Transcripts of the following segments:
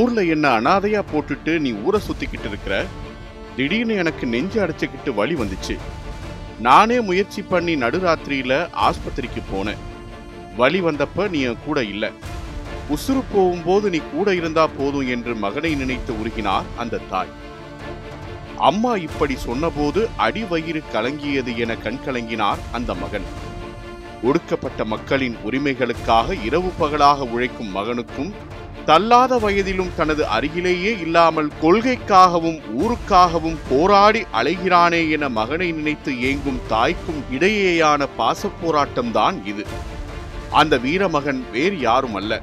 ஊர்ல என்ன அனாதையா போட்டுட்டு நீ ஊரை சுத்திக்கிட்டு இருக்கிற? திடீர்னு எனக்கு நெஞ்சு அடைச்சிக்கிட்டு வழி வந்துச்சு. நானே முயற்சி பண்ணி நடுராத்திரியில ஆஸ்பத்திரிக்கு போனேன். வழி வந்தப்ப நீ என் கூட இல்லை. உசுறு போகும்போது நீ கூட இருந்தா போதும் என்று மகனை நினைத்து உருகினார் அந்த தாய். அம்மா இப்படி சொன்னபோது அடி வயிறு கலங்கியது என கண் கலங்கினார் அந்த மகன். ஒடுக்கப்பட்ட மக்களின் உரிமைகளுக்காக இரவு பகலாக உழைக்கும் மகனுக்கும் தள்ளாத வயதிலும் தனது அருகிலேயே இல்லாமல் கொள்கைக்காகவும் ஊருக்காகவும் போராடி அலைகிறானே என மகனை நினைத்து ஏங்கும் தாய்க்கும் இடையேயான பாசப்போராட்டம்தான் இது. அந்த வீரமகன் வேறு யாரும் அல்ல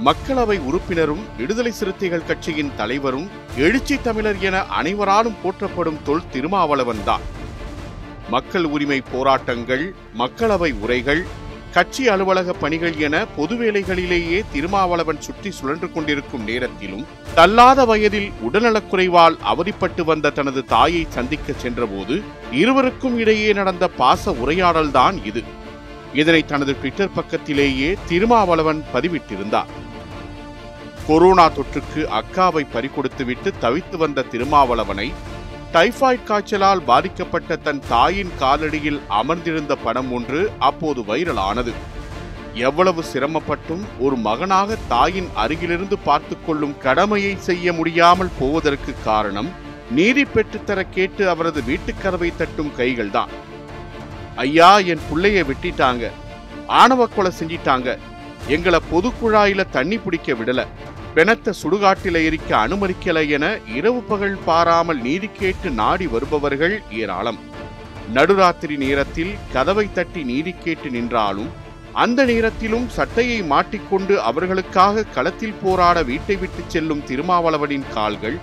மக்களவை உறுப்பினரும் விடுதலை சிறுத்தைகள் கட்சியின் தலைவரும் எழுச்சி தமிழர் என அனைவராலும் போற்றப்படும் தொல் திருமாவளவன் தான் மக்கள் உரிமை போராட்டங்கள் மக்களவை உரைகள் கட்சி அலுவலக பணிகள் என பொது வேலைகளிலேயே திருமாவளவன் சுற்றி சுழன்று கொண்டிருக்கும் நேரத்திலும் தள்ளாத வயதில் உடல்நலக்குறைவால் அவதிப்பட்டு வந்த தனது தாயை சந்திக்க சென்றபோது இருவருக்கும் இடையே நடந்த பாச உரையாடல்தான் இது. இதனை தனது ட்விட்டர் பக்கத்திலேயே திருமாவளவன் பதிவிட்டிருந்தார். கொரோனா தொற்றுக்கு அக்காவை பறிகொடுத்துவிட்டு தவித்து வந்த திருமாவளவனை டைபாய்டு காய்ச்சலால் பாதிக்கப்பட்ட தன் தாயின் காலடியில் அமர்ந்திருந்த படம் ஒன்று அப்போது வைரலானது. எவ்வளவு சிரமப்பட்டும் ஒரு மகனாக தாயின் அருகிலிருந்து பார்த்து கொள்ளும் கடமையை செய்ய முடியாமல் போவதற்கு காரணம் நீதி பெற்றுத்தர கேட்டு அவரது வீட்டுக்கதவை தட்டும் கைகள்தான். ஐயா என் பிள்ளைய வெட்டிட்டாங்க. ஆணவ கொலை செஞ்சிட்டாங்க. எங்களை பொது குழாயில தண்ணி பிடிக்க விடல. பெணத்த சுடுகாட்டில் எரிக்க அனுமதிக்கலை என இரவு பகல் பாராமல் நீதி கேட்டு நாடி வருபவர்கள் ஏராளம். நடுராத்திரி நேரத்தில் கதவை தட்டி நீதி கேட்டு நின்றாலும் அந்த நேரத்திலும் சட்டையை மாட்டிக்கொண்டு அவர்களுக்காக களத்தில் போராட வீட்டை விட்டு செல்லும் திருமாவளவனின் கால்கள்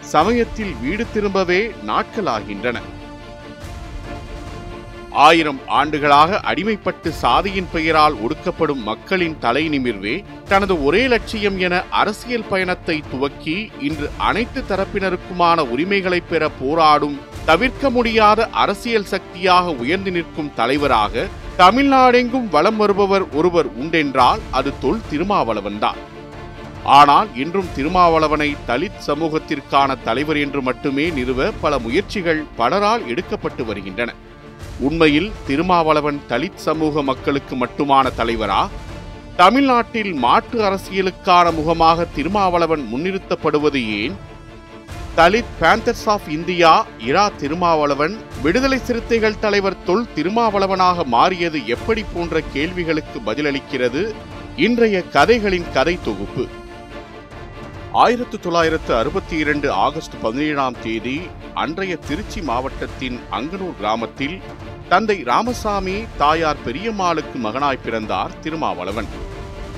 சமயத்தில் வீடு திரும்பவே நாட்களாகின்றன. ஆயிரம் ஆண்டுகளாக அடிமைப்பட்டு சாதியின் பெயரால் ஒடுக்கப்படும் மக்களின் தலை நிமிர்வே தனது ஒரே லட்சியம் என அரசியல் பயணத்தை துவக்கி இன்று அனைத்து தரப்பினருக்குமான உரிமைகளை பெற போராடும் தவிர்க்க முடியாத அரசியல் சக்தியாக உயர்ந்து நிற்கும் தலைவராக தமிழ்நாடெங்கும் வலம் வருபவர் ஒருவர் உண்டென்றால் அது தொல் திருமாவளவன்தான் ஆனால் இன்றும் திருமாவளவனை தலித் சமூகத்திற்கான தலைவர் என்று மட்டுமே நிறுவ பல முயற்சிகள் பலரால் எடுக்கப்பட்டு வருகின்றன. உண்மையில் திருமாவளவன் தலித் சமூக மக்களுக்கு மட்டுமான தலைவரா? தமிழ்நாட்டில் மாற்று அரசியலுக்கான முகமாக திருமாவளவன் முன்னிறுத்தப்படுவது ஏன்? தலித் பேந்தர்ஸ் ஆஃப் இந்தியா இரா திருமாவளவன் விடுதலை சிறுத்தைகள் தலைவர் தொல் திருமாவளவனாக மாறியது எப்படி போன்ற கேள்விகளுக்கு பதிலளிக்கிறது? இன்றைய கதைகளின் கதை தொகுப்பு. ஆயிரத்து தொள்ளாயிரத்து அறுபத்தி இரண்டு ஆகஸ்ட் பதினேழாம் தேதி அன்றைய திருச்சி மாவட்டத்தின் அங்கனூர் கிராமத்தில் தந்தை ராமசாமி தாயார் பெரியம்மாளுக்கு மகனாய் பிறந்தார் திருமாவளவன்.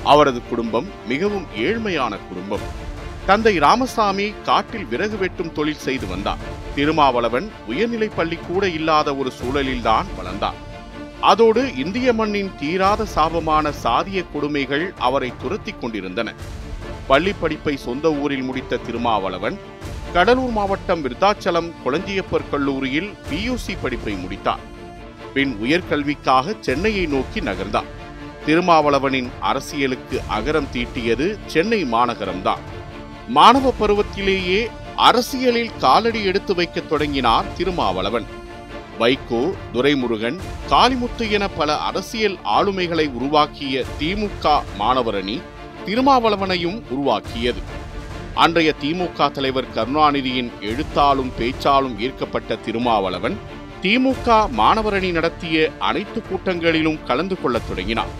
அவரது குடும்பம் மிகவும் ஏழ்மையான குடும்பம். தந்தை ராமசாமி காட்டில் விறகு வெட்டும் தொழில் செய்து வந்தார். திருமாவளவன் உயர்நிலை பள்ளி கூட இல்லாத ஒரு சூழலில்தான் வளர்ந்தார். அதோடு இந்திய மண்ணின் தீராத சாபமான சாதிய கொடுமைகள் அவரை துரத்திக் கொண்டிருந்தன. பள்ளி படிப்பை சொந்த ஊரில் முடித்த திருமாவளவன் கடலூர் மாவட்டம் விருத்தாச்சலம் குழந்தையப்பர் கல்லூரியில் பியூசி படிப்பை முடித்தார். பின் உயர்கல்விக்காக சென்னையை நோக்கி நகர்ந்தார். திருமாவளவனின் அரசியலுக்கு அகரம் தீட்டியது சென்னை மாநகரம்தான். மாணவ பருவத்திலேயே அரசியலில் காலடி எடுத்து வைக்கத் தொடங்கினார் திருமாவளவன். வைகோ துரைமுருகன் காளிமுத்து என பல அரசியல் ஆளுமைகளை உருவாக்கிய திமுக மாணவரணி திருமாவளவனையும் உருவாக்கியது. அன்றைய திமுக தலைவர் கருணாநிதியின் எழுத்தாலும் பேச்சாலும் ஈர்க்கப்பட்ட திருமாவளவன் திமுக மாணவரணி நடத்திய அனைத்து கூட்டங்களிலும் கலந்து கொள்ளத் தொடங்கினார்.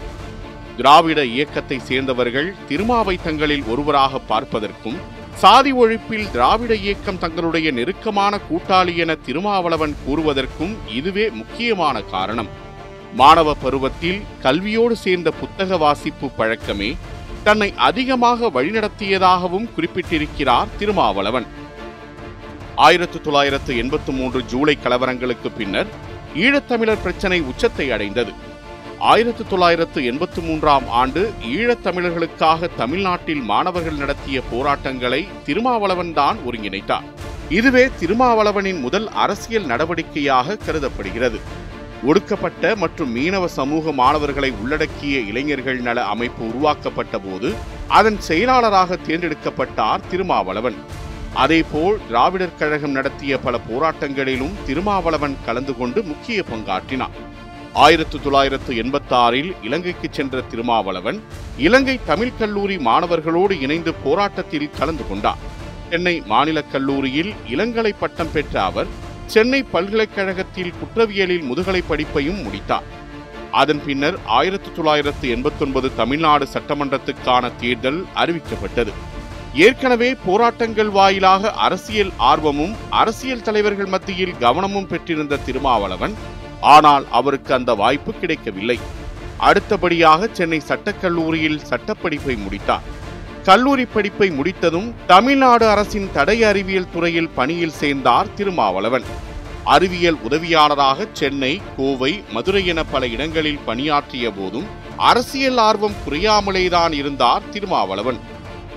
திராவிட இயக்கத்தை சேர்ந்தவர்கள் திருமாவை தங்களில் ஒருவராக பார்ப்பதற்கும் சாதி ஒழிப்பில் திராவிட இயக்கம் தங்களுடைய நெருக்கமான கூட்டாளி என திருமாவளவன் கூறுவதற்கும் இதுவே முக்கியமான காரணம். மாணவ பருவத்தில் கல்வியோடு சேர்ந்த புத்தக வாசிப்பு பழக்கமே தன்னை அதிகமாக வழிநடத்தியதாகவும் குறிப்பிட்டிருக்கிறார் திருமாவளவன். ஆயிரத்து தொள்ளாயிரத்து எண்பத்து மூன்று ஜூலை கலவரங்களுக்கு பின்னர் ஈழத்தமிழர் பிரச்சினை உச்சத்தை அடைந்தது. ஆயிரத்து தொள்ளாயிரத்து எண்பத்து மூன்றாம் ஆண்டு ஈழத்தமிழர்களுக்காக தமிழ்நாட்டில் மாணவர்கள் நடத்திய போராட்டங்களை திருமாவளவன் தான் ஒருங்கிணைத்தார். இதுவே திருமாவளவனின் முதல் அரசியல் நடவடிக்கையாக கருதப்படுகிறது. ஒடுக்கப்பட்ட மற்றும் மீனவ சமூக மாணவர்களை உள்ளடக்கிய இளைஞர்கள் நல அமைப்பு உருவாக்கப்பட்ட போது அதன் செயலாளராக தேர்ந்தெடுக்கப்பட்டார் திருமாவளவன். அதேபோல் திராவிடர் கழகம் நடத்திய பல போராட்டங்களிலும் திருமாவளவன் கலந்து கொண்டு முக்கிய பங்காற்றினார். ஆயிரத்து தொள்ளாயிரத்து எண்பத்தாறில் இலங்கைக்கு சென்ற திருமாவளவன் இலங்கை தமிழ் கல்லூரி மாணவர்களோடு இணைந்து போராட்டத்தில் கலந்து கொண்டார். சென்னை மாநிலக் கல்லூரியில் இளங்கலை பட்டம் பெற்ற அவர் சென்னை பல்கலைக்கழகத்தில் குற்றவியலில் முதுகலை படிப்பையும் முடித்தார். அதன் பின்னர் ஆயிரத்து தொள்ளாயிரத்து எண்பத்தொன்பது தமிழ்நாடு சட்டமன்றத்துக்கான தேர்தல் அறிவிக்கப்பட்டது. ஏற்கனவே போராட்டங்கள் வாயிலாக அரசியல் ஆர்வமும் அரசியல் தலைவர்கள் மத்தியில் கவனமும் பெற்றிருந்த திருமாவளவன் ஆனால் அவருக்கு அந்த வாய்ப்பு கிடைக்கவில்லை. அடுத்தபடியாக சென்னை சட்டக்கல்லூரியில் சட்டப்படிப்பை முடித்தார். கல்லூரி படிப்பை முடித்ததும் தமிழ்நாடு அரசின் தடை அறிவியல் துறையில் பணியில் சேர்ந்தார் திருமாவளவன். அறிவியல் உதவியாளராக சென்னை கோவை மதுரை என பல இடங்களில் பணியாற்றிய போதும் அரசியல் ஆர்வம் குறையாமலேதான் இருந்தார் திருமாவளவன்.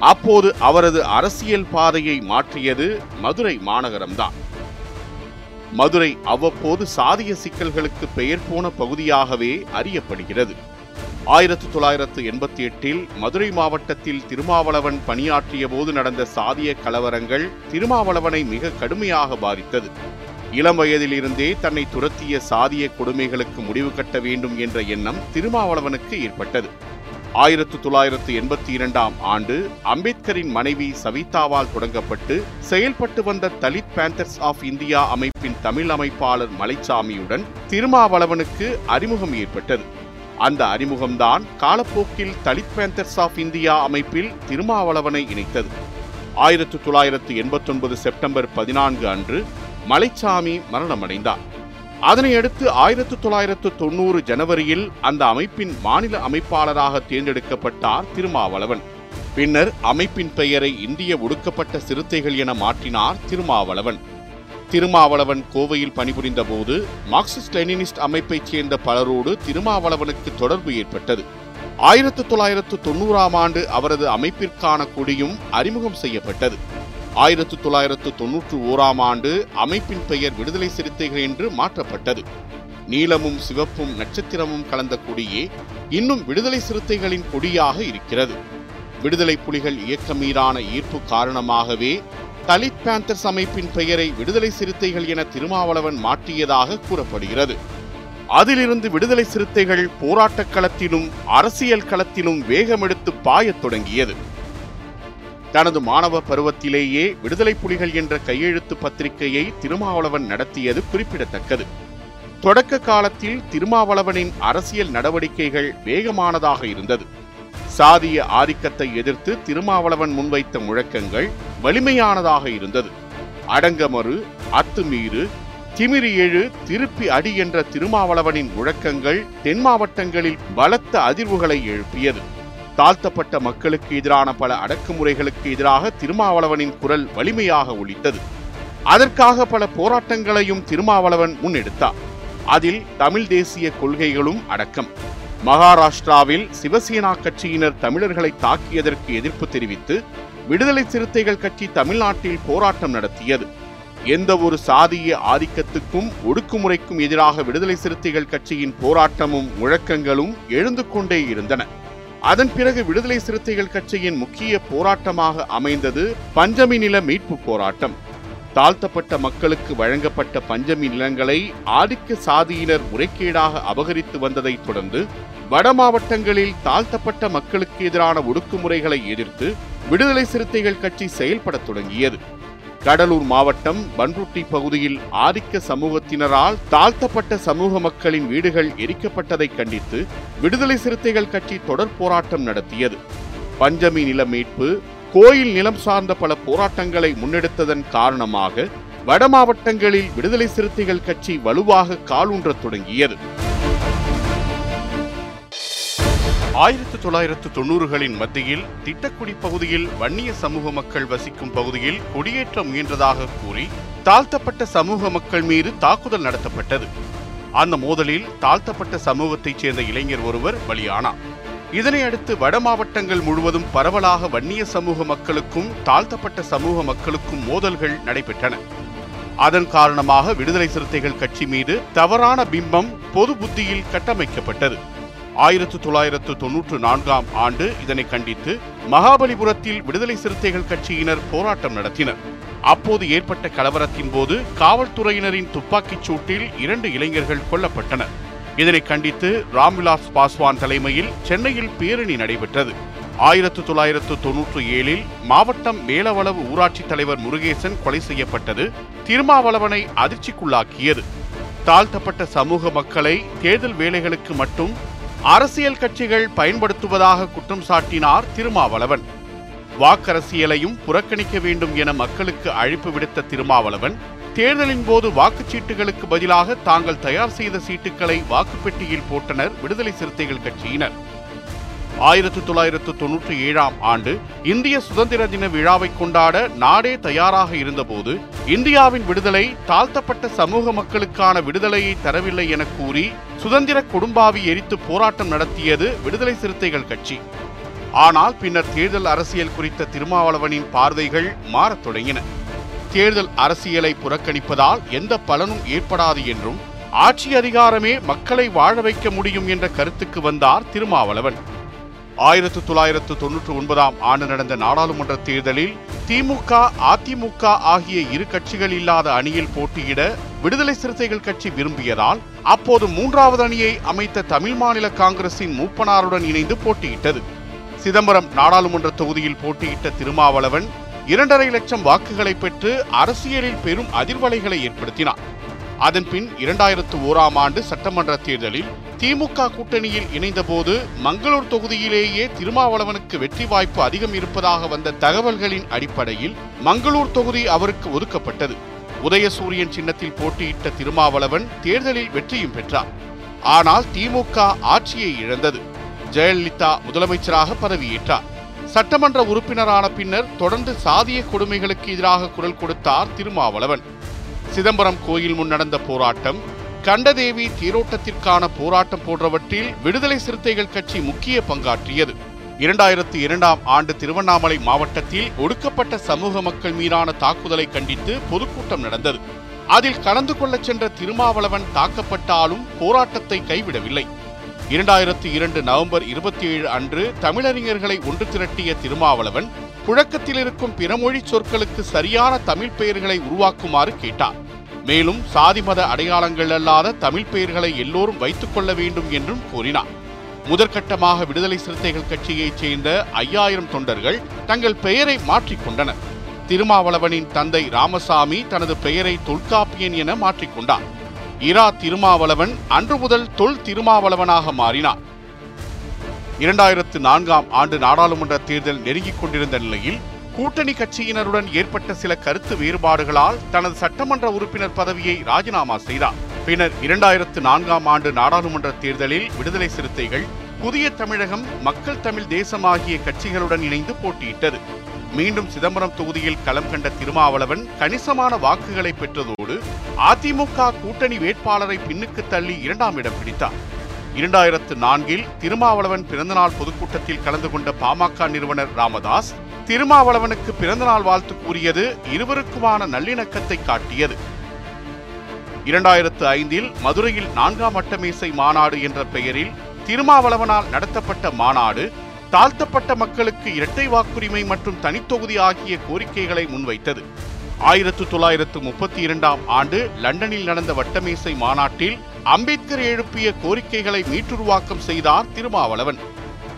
அப்போது அவரது அரசியல் பாதையை மாற்றியது மதுரை மாநகரம்தான். மதுரை அவ்வப்போது சாதிய சிக்கல்களுக்கு பெயர் போன பகுதியாகவே அறியப்படுகிறது. ஆயிரத்தி தொள்ளாயிரத்து எண்பத்தி எட்டில் மதுரை மாவட்டத்தில் திருமாவளவன் பணியாற்றிய போது நடந்த சாதிய கலவரங்கள் திருமாவளவனை மிக கடுமையாக பாதித்தது. இளம் வயதிலிருந்தே தன்னை துரத்திய சாதிய கொடுமைகளுக்கு முடிவு கட்ட வேண்டும் என்ற எண்ணம் திருமாவளவனுக்கு ஏற்பட்டது. ஆயிரத்து தொள்ளாயிரத்து எண்பத்தி இரண்டாம் ஆண்டு அம்பேத்கரின் மனைவி சவிதாவால் தொடங்கப்பட்டு செயல்பட்டு வந்த தலித் பேந்தர்ஸ் ஆஃப் இந்தியா அமைப்பின் தமிழ் அமைப்பாளர் மலைச்சாமியுடன் திருமாவளவனுக்கு அறிமுகம் ஏற்பட்டது. அந்த அறிமுகம்தான் காலப்போக்கில் தலித் பேந்தர்ஸ் ஆஃப் இந்தியா அமைப்பில் திருமாவளவனை இணைத்தது. ஆயிரத்து தொள்ளாயிரத்து எண்பத்தொன்பது செப்டம்பர் பதினான்கு அன்று மலைச்சாமி மரணமடைந்தார். அதனையடுத்து ஆயிரத்து தொள்ளாயிரத்து தொண்ணூறு ஜனவரியில் அந்த அமைப்பின் மாநில அமைப்பாளராக தேர்ந்தெடுக்கப்பட்டார் திருமாவளவன். பின்னர் அமைப்பின் பெயரை இந்திய ஒடுக்கப்பட்ட சிறுத்தைகள் என மாற்றினார் திருமாவளவன். திருமாவளவன் கோவையில் பணிபுரிந்த போது மார்க்சிஸ்ட் லெனினிஸ்ட் அமைப்பைச் சேர்ந்த பலரோடு திருமாவளவனுக்கு தொடர்பு ஏற்பட்டது. ஆயிரத்து தொள்ளாயிரத்து தொண்ணூறாம் ஆண்டு அவரது அமைப்பிற்கான கொடியும் அறிமுகம் செய்யப்பட்டது. ஆயிரத்து தொள்ளாயிரத்து தொன்னூற்று ஓராம் ஆண்டு அமைப்பின் பெயர் விடுதலை சிறுத்தைகள் என்று மாற்றப்பட்டது. நீலமும் சிவப்பும் நட்சத்திரமும் கலந்த கொடியே இன்னும் விடுதலை சிறுத்தைகளின் கொடியாக இருக்கிறது. விடுதலை புலிகள் இயக்க மீதான ஈர்ப்பு காரணமாகவே தலித் பேந்தர்ஸ் அமைப்பின் பெயரை விடுதலை சிறுத்தைகள் என திருமாவளவன் மாற்றியதாக கூறப்படுகிறது. அதிலிருந்து விடுதலை சிறுத்தைகள் போராட்டக் களத்திலும் அரசியல் களத்திலும் வேகமெடுத்து பாயத் தொடங்கியது. தனது மாணவ பருவத்திலேயே விடுதலை புலிகள் என்ற கையெழுத்து பத்திரிகையை திருமாவளவன் நடத்தியது குறிப்பிடத்தக்கது. தொடக்க காலத்தில் திருமாவளவனின் அரசியல் நடவடிக்கைகள் வேகமானதாக இருந்தது. சாதிய ஆதிக்கத்தை எதிர்த்து திருமாவளவன் முன்வைத்த முழக்கங்கள் வலிமையானதாக இருந்தது. அடங்கமறு அத்துமீறு திமிரி எழு திருப்பி அடி என்ற திருமாவளவனின் முழக்கங்கள் தென் மாவட்டங்களில் பலத்த அதிர்வுகளை எழுப்பியது. தாழ்த்தப்பட்ட மக்களுக்கு எதிரான பல அடக்குமுறைகளுக்கு எதிராக திருமாவளவனின் குரல் வலிமையாக ஒலித்தது. அதற்காக பல போராட்டங்களையும் திருமாவளவன் முன்னெடுத்தார். அதில் தமிழ் தேசிய கொள்கைகளும் அடக்கம். மகாராஷ்டிராவில் சிவசேனா கட்சியினர் தமிழர்களை தாக்கியதற்கு எதிர்ப்பு தெரிவித்து விடுதலை சிறுத்தைகள் கட்சி தமிழ்நாட்டில் போராட்டம் நடத்தியது. எந்த ஒரு சாதிய ஆதிக்கத்துக்கும் ஒடுக்குமுறைக்கும் எதிராக விடுதலை சிறுத்தைகள் கட்சியின் போராட்டமும் முழக்கங்களும் எழுந்து கொண்டே இருந்தன. அதன் பிறகு விடுதலை சிறுத்தைகள் கட்சியின் முக்கிய போராட்டமாக அமைந்தது பஞ்சமி நில மீட்பு போராட்டம். தாழ்த்தப்பட்ட மக்களுக்கு வழங்கப்பட்ட பஞ்சமி நிலங்களை ஆதிக்க சாதியினர் முறைகேடாக அபகரித்து வந்ததைத் தொடர்ந்து வட மாவட்டங்களில் தாழ்த்தப்பட்ட மக்களுக்கு எதிரான ஒடுக்குமுறைகளை எதிர்த்து விடுதலை சிறுத்தைகள் கட்சி செயல்படத் தொடங்கியது. கடலூர் மாவட்டம் பன்ருட்டி பகுதியில் ஆதிக்க சமூகத்தினரால் தாழ்த்தப்பட்ட சமூக மக்களின் வீடுகள் எரிக்கப்பட்டதை கண்டித்து விடுதலை சிறுத்தைகள் கட்சி தொடர் போராட்டம் நடத்தியது. பஞ்சமி நில மீட்பு கோயில் நிலம் சார்ந்த பல போராட்டங்களை முன்னெடுத்ததன் காரணமாக வட மாவட்டங்களில் விடுதலை சிறுத்தைகள் கட்சி வலுவாக காலூன்றத் தொடங்கியது. ஆயிரத்து தொள்ளாயிரத்து தொண்ணூறுகளின் மத்தியில் திட்டக்குடி பகுதியில் வன்னிய சமூக மக்கள் வசிக்கும் பகுதியில் குடியேற்ற முயன்றதாக கூறி தாழ்த்தப்பட்ட சமூக மக்கள் மீது தாக்குதல் நடத்தப்பட்டது. அந்த மோதலில் தாழ்த்தப்பட்ட சமூகத்தைச் சேர்ந்த இளைஞர் ஒருவர் பலியானார். இதனை அடுத்து வட மாவட்டங்கள் முழுவதும் பரவலாக வன்னிய சமூக மக்களுக்கும் தாழ்த்தப்பட்ட சமூக மக்களுக்கும் மோதல்கள் நடைபெற்றன. அதன் காரணமாக விடுதலை சிறுத்தைகள் கட்சி மீது தவறான பிம்பம் பொது புத்தியில் கட்டமைக்கப்பட்டது. ஆயிரத்து தொள்ளாயிரத்து தொன்னூற்று நான்காம் ஆண்டு இதனை கண்டித்து மகாபலிபுரத்தில் விடுதலை சிறுத்தைகள் கட்சியினர் போராட்டம் நடத்தினர். அப்போது ஏற்பட்ட கலவரத்தின் போது காவல்துறையினரின் துப்பாக்கிச் சூட்டில் இரண்டு இளைஞர்கள் கொல்லப்பட்டனர். இதனை கண்டித்து ராம்விலாஸ் பாஸ்வான் தலைமையில் சென்னையில் பேரணி நடைபெற்றது. ஆயிரத்து தொள்ளாயிரத்து தொன்னூற்று ஏழில் மாவட்டம் மேலவளவு ஊராட்சி தலைவர் முருகேசன் கொலை செய்யப்பட்டது திருமாவளவனை அதிர்ச்சிக்குள்ளாக்கியது. தாழ்த்தப்பட்ட சமூக மக்களை தேர்தல் வேலைகளுக்கு மட்டும் அரசியல் கட்சிகள் பயன்படுத்துவதாக குற்றம் சாட்டினார் திருமாவளவன். வாக்கரசியலையும் புறக்கணிக்க வேண்டும் என மக்களுக்கு அழைப்பு விடுத்த திருமாவளவன் தேர்தலின் போது வாக்குச்சீட்டுகளுக்கு பதிலாக தாங்கள் தயார் செய்த சீட்டுகளை வாக்குப்பெட்டியில் போட்டனர் விடுதலை சிறுத்தைகள் கட்சியினர். ஆயிரத்து தொள்ளாயிரத்து தொன்னூற்றி ஏழாம் ஆண்டு இந்திய சுதந்திர தின விழாவை கொண்டாட நாடே தயாராக இருந்தபோது இந்தியாவின் விடுதலை தாழ்த்தப்பட்ட சமூக மக்களுக்கான விடுதலையை தரவில்லை என கூறி சுதந்திர குடும்பாவி எரித்து போராட்டம் நடத்தியது விடுதலை சிறுத்தைகள் கட்சி. ஆனால் பின்னர் தேர்தல் அரசியல் குறித்த திருமாவளவனின் பார்வைகள் மாறத் தொடங்கின. தேர்தல் அரசியலை புறக்கணிப்பதால் எந்த பலனும் ஏற்படாது என்றும் ஆட்சி அதிகாரமே மக்களை வாழ வைக்க முடியும் என்ற கருத்துக்கு வந்தார் திருமாவளவன். ஆயிரத்து தொள்ளாயிரத்து தொன்னூற்று ஒன்பதாம் ஆண்டு நடந்த நாடாளுமன்ற தேர்தலில் திமுக அதிமுக ஆகிய இரு கட்சிகள் இல்லாத அணியில் போட்டியிட விடுதலை சிறுத்தைகள் கட்சி விரும்பியதால் அப்போது மூன்றாவது அணியை அமைத்த தமிழ் மாநில காங்கிரசின் மூப்பனாருடன் இணைந்து போட்டியிட்டது. சிதம்பரம் நாடாளுமன்ற தொகுதியில் போட்டியிட்ட திருமாவளவன் இரண்டரை லட்சம் வாக்குகளை பெற்று அரசியலில் பெரும் அதிர்வலைகளை ஏற்படுத்தினார். அதன்பின் இரண்டாயிரத்து ஓராம் ஆண்டு சட்டமன்ற தேர்தலில் திமுக கூட்டணியில் இணைந்தபோது மங்களூர் தொகுதியிலேயே திருமாவளவனுக்கு வெற்றி வாய்ப்பு அதிகம் இருப்பதாக வந்த தகவல்களின் அடிப்படையில் மங்களூர் தொகுதி அவருக்கு ஒதுக்கப்பட்டது. உதயசூரியன் சின்னத்தில் போட்டியிட்ட திருமாவளவன் தேர்தலில் வெற்றியும் பெற்றார். ஆனால் திமுக ஆட்சியை இழந்தது. ஜெயலலிதா முதலமைச்சராக பதவியேற்றார். சட்டமன்ற உறுப்பினரான பின்னர் தொடர்ந்து சாதிய கொடுமைகளுக்கு எதிராக குரல் கொடுத்தார் திருமாவளவன். சிதம்பரம் கோயில் முன் நடந்த போராட்டம் கண்டதேவி தீரோட்டத்திற்கான போராட்டம் போன்றவற்றில் விடுதலை சிறுத்தைகள் கட்சி முக்கிய பங்காற்றியது. இரண்டாயிரத்தி இரண்டாம் ஆண்டு திருவண்ணாமலை மாவட்டத்தில் ஒடுக்கப்பட்ட சமூக மக்கள் மீதான தாக்குதலை கண்டித்து பொதுக்கூட்டம் நடந்தது. அதில் கலந்து கொள்ளச் சென்ற திருமாவளவன் தாக்கப்பட்டாலும் போராட்டத்தை கைவிடவில்லை. இரண்டாயிரத்தி இரண்டு நவம்பர் இருபத்தி ஏழு அன்று தமிழறிஞர்களை ஒன்று திரட்டிய திருமாவளவன் புழக்கத்தில் இருக்கும் பிறமொழி சொற்களுக்கு சரியான தமிழ் பெயர்களை உருவாக்குமாறு கேட்டார். மேலும் சாதி மத அடையாளங்கள் அல்லாத தமிழ் பெயர்களை எல்லோரும் வைத்துக் கொள்ள வேண்டும் என்றும் கூறினார் முதற்கட்டமாக விடுதலை சிறுத்தைகள் கட்சியைச் சேர்ந்த ஐயாயிரம் தொண்டர்கள் தங்கள் பெயரை மாற்றிக்கொண்டனர் திருமாவளவனின் தந்தை ராமசாமி தனது பெயரை தொல்காப்பியன் என மாற்றிக்கொண்டார் இரா திருமாவளவன் அன்று முதல் தொல் திருமாவளவனாக மாறினார். இரண்டாயிரத்து நான்காம் ஆண்டு நாடாளுமன்ற தேர்தல் நெருங்கிக் கொண்டிருந்த நிலையில் கூட்டணி கட்சியினருடன் ஏற்பட்ட சில கருத்து வேறுபாடுகளால் தனது சட்டமன்ற உறுப்பினர் பதவியை ராஜினாமா செய்தார். பின்னர் இரண்டாயிரத்து நான்காம் ஆண்டு நாடாளுமன்ற தேர்தலில் விடுதலை சிறுத்தைகள் புதிய தமிழகம் மக்கள் தமிழ் தேசம் ஆகிய கட்சிகளுடன் இணைந்து போட்டியிட்டது. மீண்டும் சிதம்பரம் தொகுதியில் களம் கண்ட திருமாவளவன் கணிசமான வாக்குகளை பெற்றதோடு அதிமுக கூட்டணி வேட்பாளரை பின்னுக்கு தள்ளி இரண்டாம் இடம் பிடித்தார். இரண்டாயிரத்து நான்கில் திருமாவளவன் பிறந்தநாள் பொதுக்கூட்டத்தில் கலந்து கொண்ட பாமக நிறுவனர் ராமதாஸ் திருமாவளவனுக்கு பிறந்தநாள் வாழ்த்து கூறியது இருவருக்குமான நல்லிணக்கத்தை காட்டியது. இரண்டாயிரத்து ஐந்தில் மதுரையில் நான்காம் வட்டமேசை மாநாடு என்ற பெயரில் திருமாவளவனால் நடத்தப்பட்ட மாநாடு தாழ்த்தப்பட்ட மக்களுக்கு இரட்டை வாக்குரிமை மற்றும் தனித்தொகுதி ஆகிய கோரிக்கைகளை முன்வைத்தது. ஆயிரத்து தொள்ளாயிரத்து முப்பத்தி இரண்டாம் ஆண்டு லண்டனில் நடந்த வட்டமேசை மாநாட்டில் அம்பேத்கர் எழுப்பிய கோரிக்கைகளை மீட்டுருவாக்கம் செய்தார் திருமாவளவன்.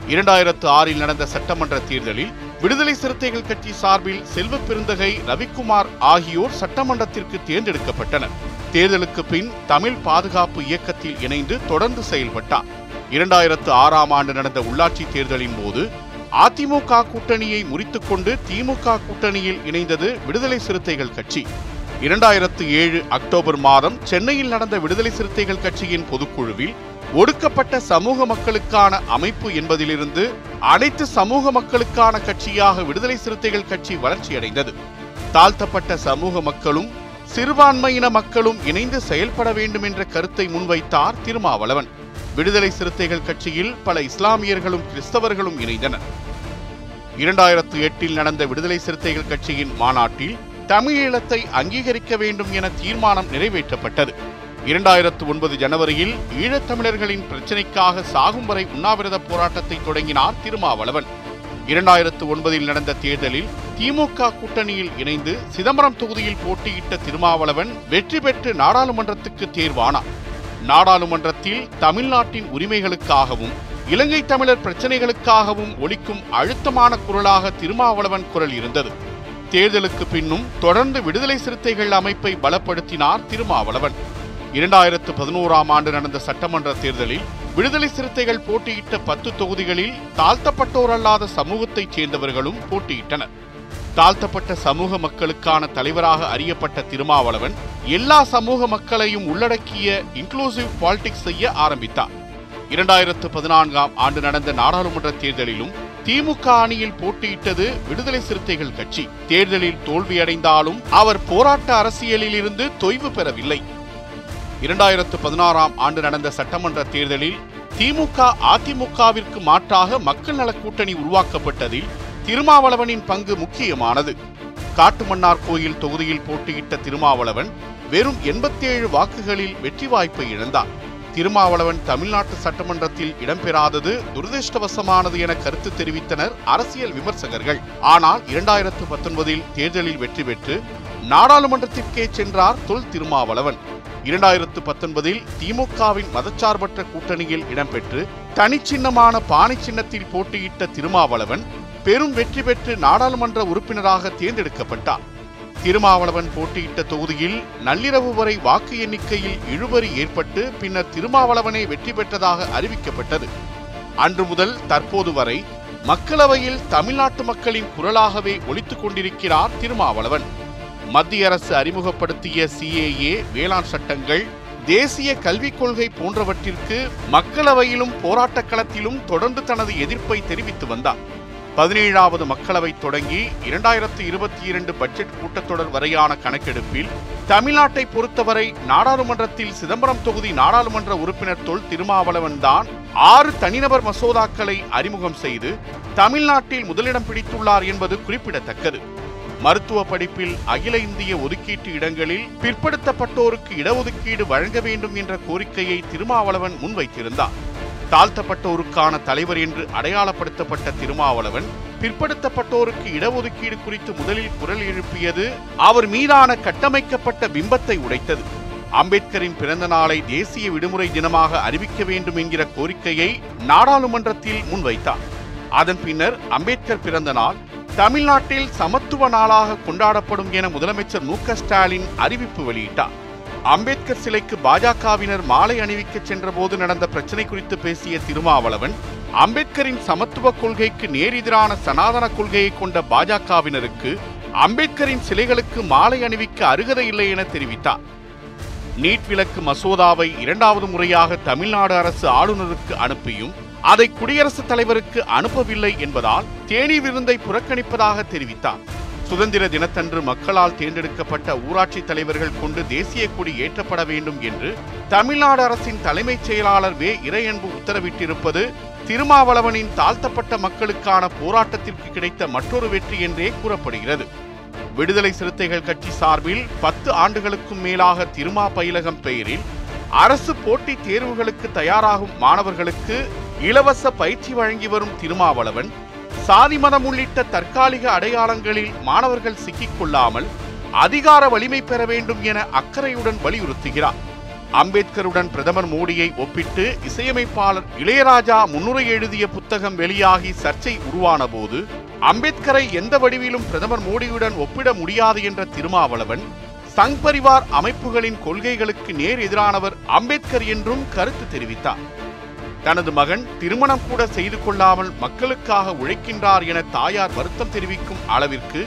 இரண்டாயிரத்து ஆறில் நடந்த சட்டமன்ற தேர்தலில் விடுதலை சிறுத்தைகள் கட்சி சார்பில் செல்வ பெருந்தகை ரவிக்குமார் ஆகியோர் சட்டமன்றத்திற்கு தேர்ந்தெடுக்கப்பட்டனர். தேர்தலுக்கு பின் தமிழ் பாதுகாப்பு இயக்கத்தில் இணைந்து தொடர்ந்து செயல்பட்டார். இரண்டாயிரத்து ஆறாம் ஆண்டு நடந்த உள்ளாட்சி தேர்தலின் போது அதிமுக கூட்டணியை முறித்துக்கொண்டு திமுக கூட்டணியில் இணைந்தது விடுதலை சிறுத்தைகள் கட்சி. இரண்டாயிரத்து ஏழு அக்டோபர் மாதம் சென்னையில் நடந்த விடுதலை சிறுத்தைகள் கட்சியின் பொதுக்குழுவில் ஒடுக்கப்பட்ட சமூக மக்களுக்கான அமைப்பு என்பதிலிருந்து அனைத்து சமூக மக்களுக்கான கட்சியாக விடுதலை சிறுத்தைகள் கட்சி வளர்ச்சியடைந்தது. தாழ்த்தப்பட்ட சமூக மக்களும் சிறுபான்மையின மக்களும் இணைந்து செயல்பட வேண்டும் என்ற கருத்தை முன்வைத்தார் திருமாவளவன். விடுதலை சிறுத்தைகள் கட்சியில் பல இஸ்லாமியர்களும் கிறிஸ்தவர்களும் இணைந்தனர். இரண்டாயிரத்து எட்டில் நடந்த விடுதலை சிறுத்தைகள் கட்சியின் மாநாட்டில் தமிழீழத்தை அங்கீகரிக்க வேண்டும் என தீர்மானம் நிறைவேற்றப்பட்டது. இரண்டாயிரத்து ஒன்பது ஜனவரியில் ஈழத்தமிழர்களின் பிரச்சினைக்காக சாகும் வரை உண்ணாவிரத போராட்டத்தை தொடங்கினார் திருமாவளவன். இரண்டாயிரத்து ஒன்பதில் நடந்த தேர்தலில் திமுக கூட்டணியில் இணைந்து சிதம்பரம் தொகுதியில் போட்டியிட்ட திருமாவளவன் வெற்றி பெற்று நாடாளுமன்றத்துக்கு தேர்வானார். நாடாளுமன்றத்தில் தமிழ்நாட்டின் உரிமைகளுக்காகவும் இலங்கை தமிழர் பிரச்சனைகளுக்காகவும் ஒழிக்கும் அழுத்தமான குரலாக திருமாவளவன் குரல் இருந்தது. தேர்தலுக்கு பின்னும் தொடர்ந்து விடுதலை சிறுத்தைகள் அமைப்பை பலப்படுத்தினார் திருமாவளவன். இரண்டாயிரத்து பதினோராம் ஆண்டு நடந்த சட்டமன்ற தேர்தலில் விடுதலை சிறுத்தைகள் போட்டியிட்ட பத்து தொகுதிகளில் தாழ்த்தப்பட்டோர் அல்லாத சமூகத்தைச் சேர்ந்தவர்களும் போட்டியிட்டனர். தாழ்த்தப்பட்ட சமூக மக்களுக்கான தலைவராக அறியப்பட்ட திருமாவளவன் எல்லா சமூக மக்களையும் உள்ளடக்கிய இன்க்ளூசிவ் பாலிடிக்ஸ் செய்ய ஆரம்பித்தார். இரண்டாயிரத்து பதினான்காம் ஆண்டு நடந்த நாடாளுமன்ற தேர்தலிலும் திமுக அணியில் போட்டியிட்டது விடுதலை சிறுத்தைகள் கட்சி. தேர்தலில் தோல்வியடைந்தாலும் அவர் போராட்ட அரசியலில் இருந்து தொய்வு பெறவில்லை. இரண்டாயிரத்து பதினாறாம் ஆண்டு நடந்த சட்டமன்ற தேர்தலில் திமுக அதிமுகவிற்கு மாற்றாக மக்கள் நல கூட்டணி உருவாக்கப்பட்டதில் திருமாவளவனின் பங்கு முக்கியமானது. காட்டுமன்னார் கோயில் தொகுதியில் போட்டியிட்ட திருமாவளவன் வெறும் எண்பத்தேழு வாக்குகளில் வெற்றி வாய்ப்பை இழந்தார். திருமாவளவன் தமிழ்நாட்டு சட்டமன்றத்தில் இடம்பெறாதது துரதிருஷ்டவசமானது என கருத்து தெரிவித்தனர் அரசியல் விமர்சகர்கள். ஆனால் இரண்டாயிரத்து பத்தொன்பதில் தேர்தலில் வெற்றி பெற்று நாடாளுமன்றத்திற்கே சென்றார் தொல் திருமாவளவன். இரண்டாயிரத்து பத்தொன்பதில் திமுகவின் மதச்சார்பற்ற கூட்டணியில் இடம்பெற்று தனிச்சின்னமான பாணி சின்னத்தில் போட்டியிட்ட திருமாவளவன் பெரும் வெற்றி பெற்று நாடாளுமன்ற உறுப்பினராக தேர்ந்தெடுக்கப்பட்டார். திருமாவளவன் போட்டியிட்ட தொகுதியில் நள்ளிரவு வரை வாக்கு எண்ணிக்கையில் இழுபறி ஏற்பட்டு பின்னர் திருமாவளவனே வெற்றி பெற்றதாக அறிவிக்கப்பட்டது. அன்று முதல் தற்போது வரை மக்களவையில் தமிழ்நாட்டு மக்களின் குரலாகவே ஒழித்துக் கொண்டிருக்கிறார் திருமாவளவன். மத்திய அரசு அறிமுகப்படுத்திய சிஏஏ வேளாண் சட்டங்கள் தேசிய கல்விக் கொள்கை போன்றவற்றிற்கு மக்களவையிலும் போராட்டக் களத்திலும் தொடர்ந்து தனது எதிர்ப்பை தெரிவித்து வந்தார் பதினேழாவது மக்களவை தொடங்கி இரண்டாயிரத்து இருபத்தி இரண்டு பட்ஜெட் கூட்டத்தொடர் வரையான கணக்கெடுப்பில் தமிழ்நாட்டை பொறுத்தவரை நாடாளுமன்றத்தில் சிதம்பரம் தொகுதி நாடாளுமன்ற உறுப்பினர் தொல் திருமாவளவன் தான் ஆறு தனிநபர் மசோதாக்களை அறிமுகம் செய்து தமிழ்நாட்டில் முதலிடம் பிடித்துள்ளார் என்பது குறிப்பிடத்தக்கது. மருத்துவ படிப்பில் அகில இந்திய ஒதுக்கீட்டு இடங்களில் பிற்படுத்தப்பட்டோருக்கு இடஒதுக்கீடு வழங்க வேண்டும் என்ற கோரிக்கையை திருமாவளவன் முன்வைத்திருந்தார். தாழ்த்தப்பட்டோருக்கான தலைவர் என்று அடையாளப்படுத்தப்பட்ட திருமாவளவன் பிற்படுத்தப்பட்டோருக்கு இடஒதுக்கீடு குறித்து முதலில் குரல் எழுப்பியது அவர் மீதான கட்டமைக்கப்பட்ட பிம்பத்தை உடைத்தது. அம்பேத்கரின் பிறந்த நாளை தேசிய விடுமுறை தினமாக அறிவிக்க வேண்டும் என்கிற கோரிக்கையை நாடாளுமன்றத்தில் முன்வைத்தார். அதன் பின்னர் அம்பேத்கர் பிறந்த நாள் தமிழ்நாட்டில் சமத்துவ நாளாக கொண்டாடப்படும் என முதலமைச்சர் மு ஸ்டாலின் அறிவிப்பு வெளியிட்டார். அம்பேத்கர் சிலைக்கு பாஜகவினர் மாலை அணிவிக்க சென்றபோது நடந்த பிரச்சனை குறித்து பேசிய திருமாவளவன் அம்பேத்கரின் சமத்துவ கொள்கைக்கு நேரெதிரான சனாதன கொள்கையை கொண்ட பாஜகவினருக்கு அம்பேத்கரின் சிலைகளுக்கு மாலை அணிவிக்க அருகதை இல்லை என தெரிவித்தார். நீட் விலக்கு மசோதாவை இரண்டாவது முறையாக தமிழ்நாடு அரசு ஆளுநருக்கு அனுப்பியும் அதை குடியரசுத் தலைவருக்கு அனுப்பவில்லை என்பதால் தேனி விருந்தை புறக்கணிப்பதாக தெரிவித்தார். சுதந்திர தினத்தன்று மக்களால் தேர்ந்தெடுக்கப்பட்ட ஊராட்சி தலைவர்கள் கொண்டு தேசிய கொடி ஏற்றப்பட வேண்டும் என்று தமிழ்நாடு அரசின் தலைமைச் செயலாளர் வே. இறையன்பு உத்தரவிட்டிருப்பது திருமாவளவனின் தாழ்த்தப்பட்ட மக்களுக்கான போராட்டத்திற்கு கிடைத்த மற்றொரு வெற்றி என்றே கூறப்படுகிறது. விடுதலை சிறுத்தைகள் கட்சி சார்பில் பத்து ஆண்டுகளுக்கும் மேலாக திருமா பயிலகம் பெயரில் அரசு போட்டித் தேர்வுகளுக்கு தயாராகும் மாணவர்களுக்கு இலவச பயிற்சி வழங்கி வரும் திருமாவளவன் சாதி மதம் உள்ளிட்ட தற்காலிக அடையாளங்களில் மாணவர்கள் சிக்கிக் கொள்ளாமல் அதிகார வலிமை பெற வேண்டும் என அக்கறையுடன் வலியுறுத்துகிறார். அம்பேத்கருடன் பிரதமர் மோடியை ஒப்பிட்டு இசையமைப்பாளர் இளையராஜா முன்னுரை எழுதிய புத்தகம் வெளியாகி சர்ச்சை உருவான போது அம்பேத்கரை எந்த வடிவிலும் பிரதமர் மோடியுடன் ஒப்பிட முடியாது என்ற திருமாவளவன் சங் பரிவார் அமைப்புகளின் கொள்கைகளுக்கு நேர் எதிரானவர் அம்பேத்கர் என்றும் கருத்து தெரிவித்தார். தனது மகன் திருமணம் கூட செய்து கொள்ளாமல் மக்களுக்காக உழைக்கின்றார் என தாயார் வருத்தம் தெரிவிக்கும் அளவிற்கு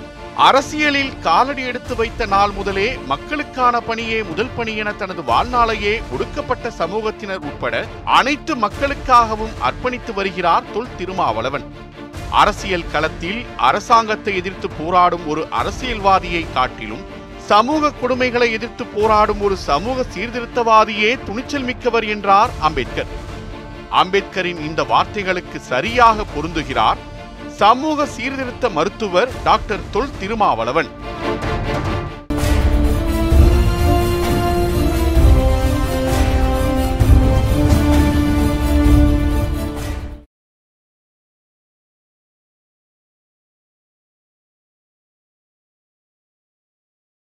அரசியலில் காலடி எடுத்து வைத்த நாள் முதலே மக்களுக்கான பணியே முதல் பணி என தனது வாழ்நாளையே ஒடுக்கப்பட்ட சமூகத்தினர் உட்பட அனைத்து மக்களுக்காகவும் அர்ப்பணித்து வருகிறார் தொல் திருமாவளவன். அரசியல் களத்தில் அரசாங்கத்தை எதிர்த்து போராடும் ஒரு அரசியல்வாதியை காட்டிலும் சமூக கொடுமைகளை எதிர்த்து போராடும் ஒரு சமூக சீர்திருத்தவாதியே துணிச்சல் மிக்கவர் என்றார் அம்பேத்கர். அம்பேத்கரின் இந்த வார்த்தைகளுக்கு சரியாக பொருந்துகிறார் சமூக சீர்திருத்த மருத்துவர் டாக்டர் தொல் திருமாவளவன்.